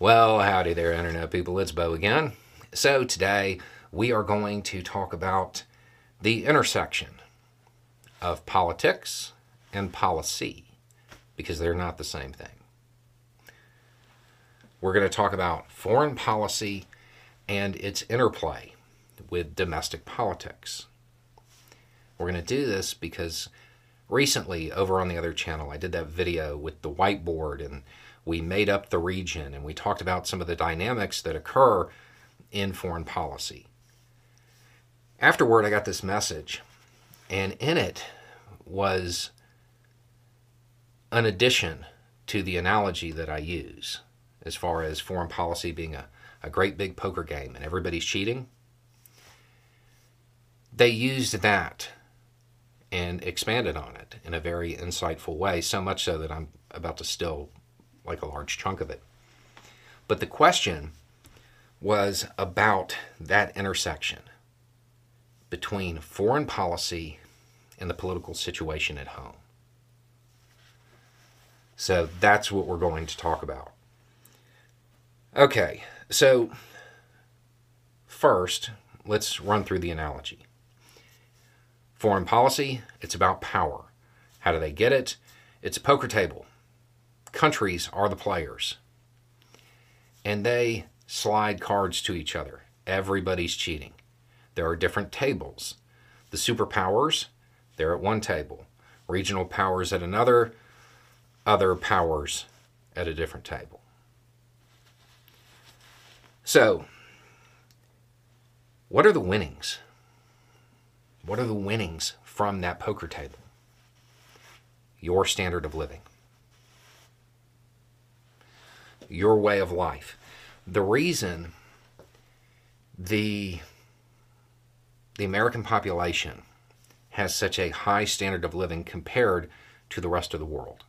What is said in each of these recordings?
Well, howdy there, Internet people. It's Beau again. So, today we are going to talk about the intersection of politics and policy because they're not the same thing. We're going to talk about foreign policy and its interplay with domestic politics. We're going to do this because recently, over on the other channel, I did that video with the whiteboard and we made up the region and we talked about some of the dynamics that occur in foreign policy. Afterward, I got this message, and in it was an addition to the analogy that I use as far as foreign policy being a, a great big poker game and everybody's cheating. They used that and expanded on it in a very insightful way, so much so that I'm about to still like a large chunk of it. But the question was about that intersection between foreign policy and the political situation at home. So that's what we're going to talk about. Okay, so first, let's run through the analogy. Foreign policy, it's about power. How do they get it? It's a poker table countries are the players. And they slide cards to each other. Everybody's cheating. There are different tables. The superpowers, they're at one table. Regional powers at another. Other powers at a different table. So, what are the winnings? What are the winnings from that poker table? Your standard of living your way of life. The reason the the American population has such a high standard of living compared to the rest of the world.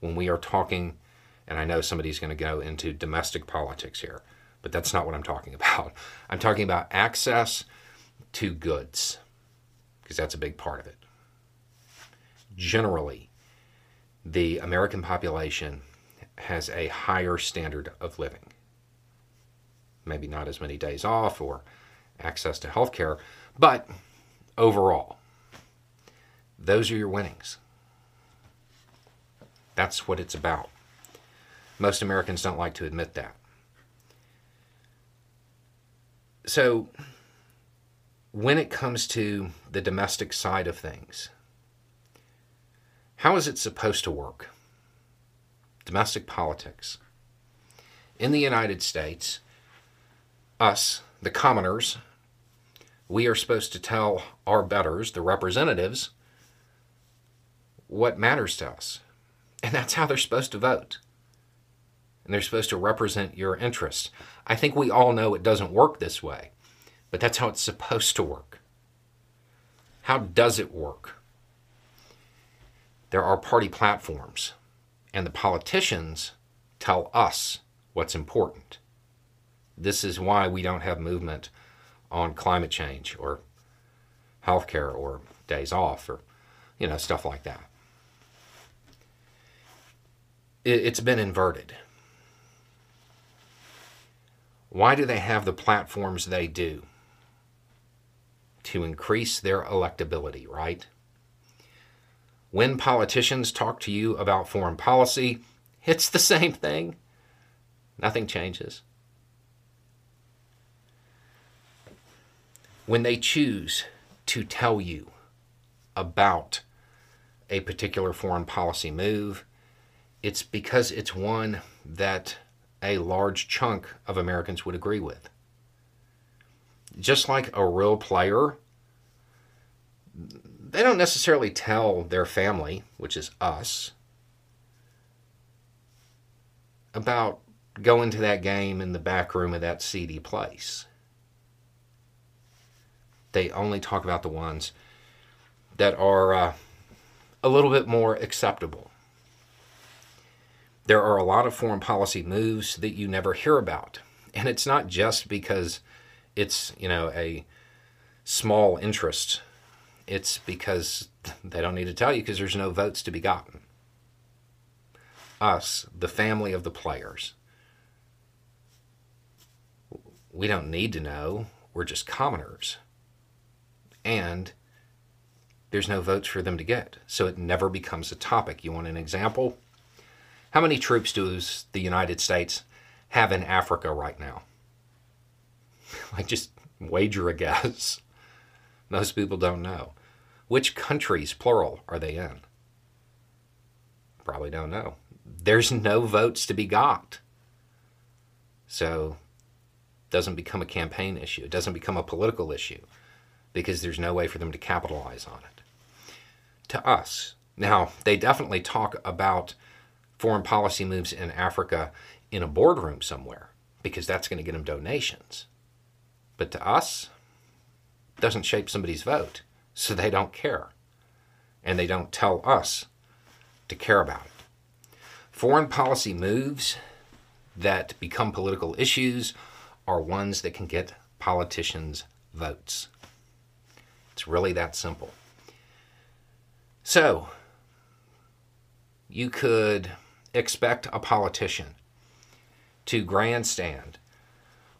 When we are talking, and I know somebody's going to go into domestic politics here, but that's not what I'm talking about. I'm talking about access to goods, because that's a big part of it. Generally, the American population has a higher standard of living. Maybe not as many days off or access to health care, but overall, those are your winnings. That's what it's about. Most Americans don't like to admit that. So, when it comes to the domestic side of things, how is it supposed to work? Domestic politics. In the United States, us, the commoners, we are supposed to tell our betters, the representatives, what matters to us. And that's how they're supposed to vote. And they're supposed to represent your interests. I think we all know it doesn't work this way, but that's how it's supposed to work. How does it work? There are party platforms and the politicians tell us what's important. This is why we don't have movement on climate change or healthcare or days off or you know stuff like that. It's been inverted. Why do they have the platforms they do? To increase their electability, right? When politicians talk to you about foreign policy, it's the same thing. Nothing changes. When they choose to tell you about a particular foreign policy move, it's because it's one that a large chunk of Americans would agree with. Just like a real player they don't necessarily tell their family, which is us, about going to that game in the back room of that seedy place. They only talk about the ones that are uh, a little bit more acceptable. There are a lot of foreign policy moves that you never hear about. And it's not just because it's, you know, a small interest it's because they don't need to tell you because there's no votes to be gotten. Us, the family of the players, we don't need to know. We're just commoners. And there's no votes for them to get. So it never becomes a topic. You want an example? How many troops does the United States have in Africa right now? like, just wager a guess. Most people don't know. Which countries, plural, are they in? Probably don't know. There's no votes to be got. So it doesn't become a campaign issue. It doesn't become a political issue because there's no way for them to capitalize on it. To us, now they definitely talk about foreign policy moves in Africa in a boardroom somewhere because that's going to get them donations. But to us, doesn't shape somebody's vote, so they don't care. And they don't tell us to care about it. Foreign policy moves that become political issues are ones that can get politicians' votes. It's really that simple. So, you could expect a politician to grandstand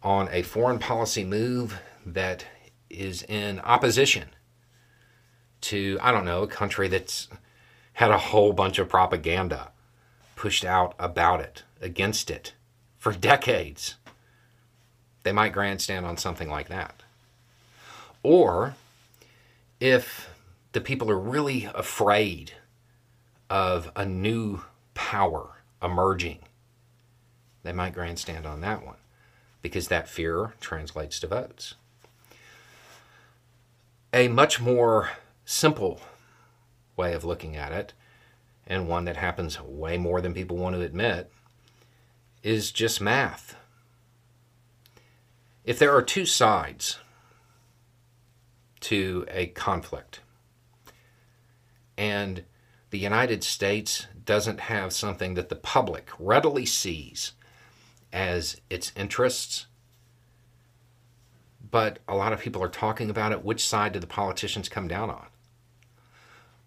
on a foreign policy move that is in opposition to, I don't know, a country that's had a whole bunch of propaganda pushed out about it, against it, for decades. They might grandstand on something like that. Or if the people are really afraid of a new power emerging, they might grandstand on that one because that fear translates to votes. A much more simple way of looking at it, and one that happens way more than people want to admit, is just math. If there are two sides to a conflict, and the United States doesn't have something that the public readily sees as its interests, but a lot of people are talking about it. Which side do the politicians come down on?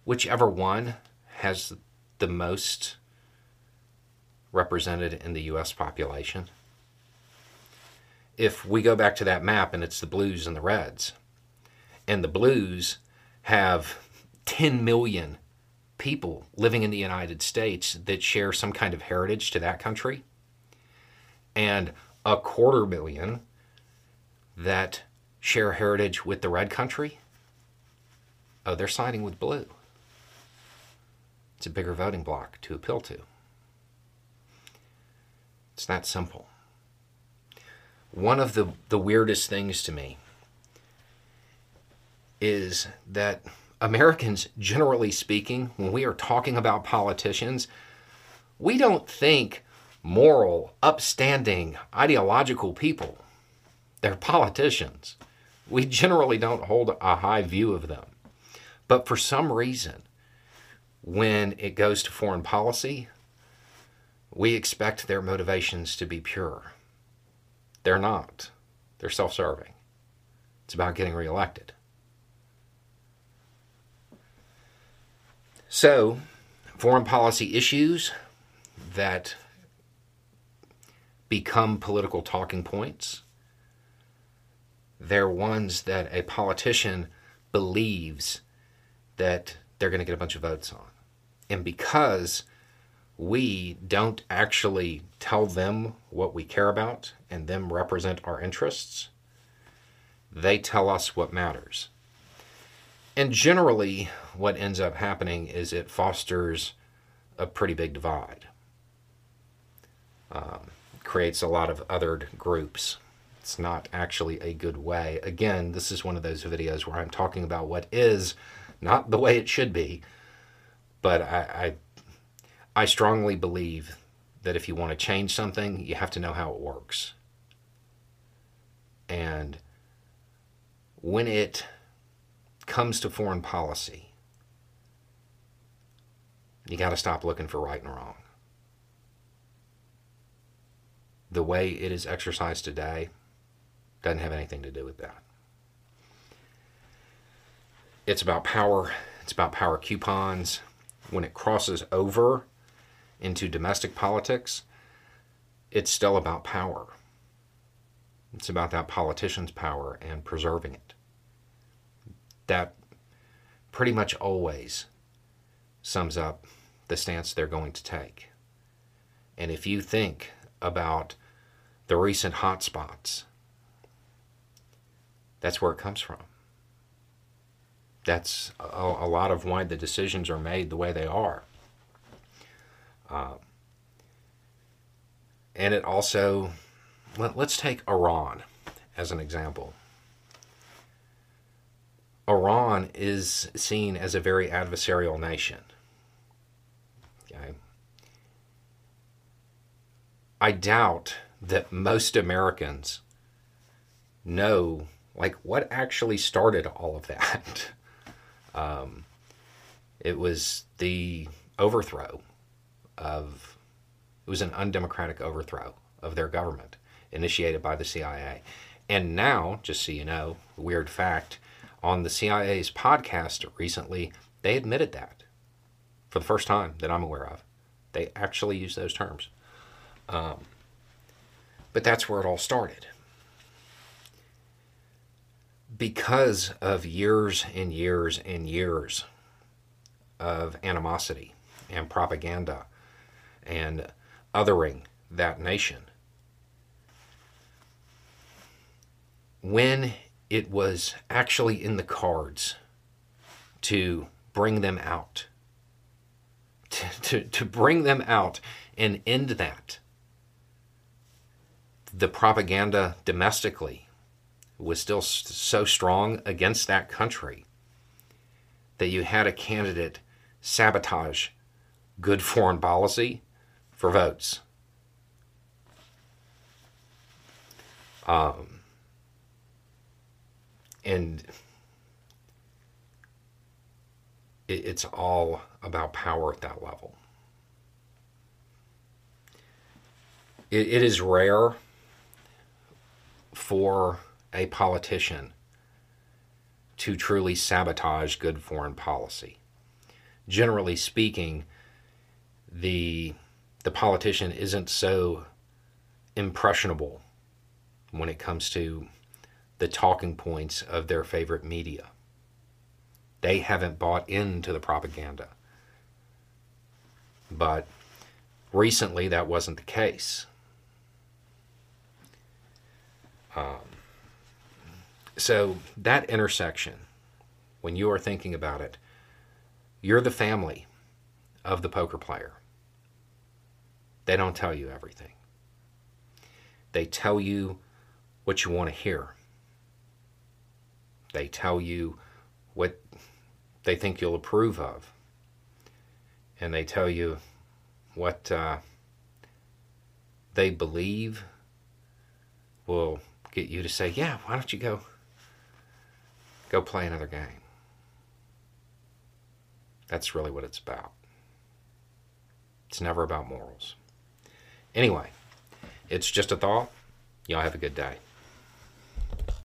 Whichever one has the most represented in the US population. If we go back to that map and it's the blues and the reds, and the blues have 10 million people living in the United States that share some kind of heritage to that country, and a quarter million that share heritage with the red country, oh, they're siding with blue. It's a bigger voting bloc to appeal to. It's that simple. One of the, the weirdest things to me is that Americans, generally speaking, when we are talking about politicians, we don't think moral, upstanding, ideological people. They're politicians. We generally don't hold a high view of them. But for some reason, when it goes to foreign policy, we expect their motivations to be pure. They're not. They're self serving. It's about getting reelected. So, foreign policy issues that become political talking points. They're ones that a politician believes that they're going to get a bunch of votes on. And because we don't actually tell them what we care about and them represent our interests, they tell us what matters. And generally, what ends up happening is it fosters a pretty big divide. Um, creates a lot of othered groups. It's not actually a good way. Again, this is one of those videos where I'm talking about what is not the way it should be, but I, I, I strongly believe that if you want to change something, you have to know how it works. And when it comes to foreign policy, you got to stop looking for right and wrong the way it is exercised today doesn't have anything to do with that. It's about power, it's about power coupons. When it crosses over into domestic politics, it's still about power. It's about that politician's power and preserving it. That pretty much always sums up the stance they're going to take. And if you think about the recent hotspots, that's where it comes from. That's a, a, lot of why the decisions are made the way they are. Uh, and it also, let, let's take Iran as an example. Iran is seen as a very adversarial nation. Okay. I doubt that most Americans know like what actually started all of that. um, it was the overthrow of it was an undemocratic overthrow of their government initiated by the CIA. And now, just so you know, a weird fact, on the CIA's podcast recently, they admitted that for the first time that I'm aware of. They actually use those terms. Um, but that's where it all started. Because of years and years and years of animosity and propaganda and othering that nation, when it was actually in the cards to bring them out, to, to, to bring them out and end that, the propaganda domestically was still so strong against that country that you had a candidate sabotage good foreign policy for votes. Um, and it, it's all about power at that level. it, it is rare for a politician to truly sabotage good foreign policy. Generally speaking, the the politician isn't so impressionable when it comes to the talking points of their favorite media. They haven't bought into the propaganda. But recently that wasn't the case. Um, so that intersection, when you are thinking about it, you're the family of the poker player. They don't tell you everything. They tell you what you want to hear. They tell you what they think you'll approve of. And they tell you what uh, they believe will get you to say, yeah, why don't you go go play another game? That's really what it's about. It's never about morals. Anyway, it's just a thought. Y'all have a good day.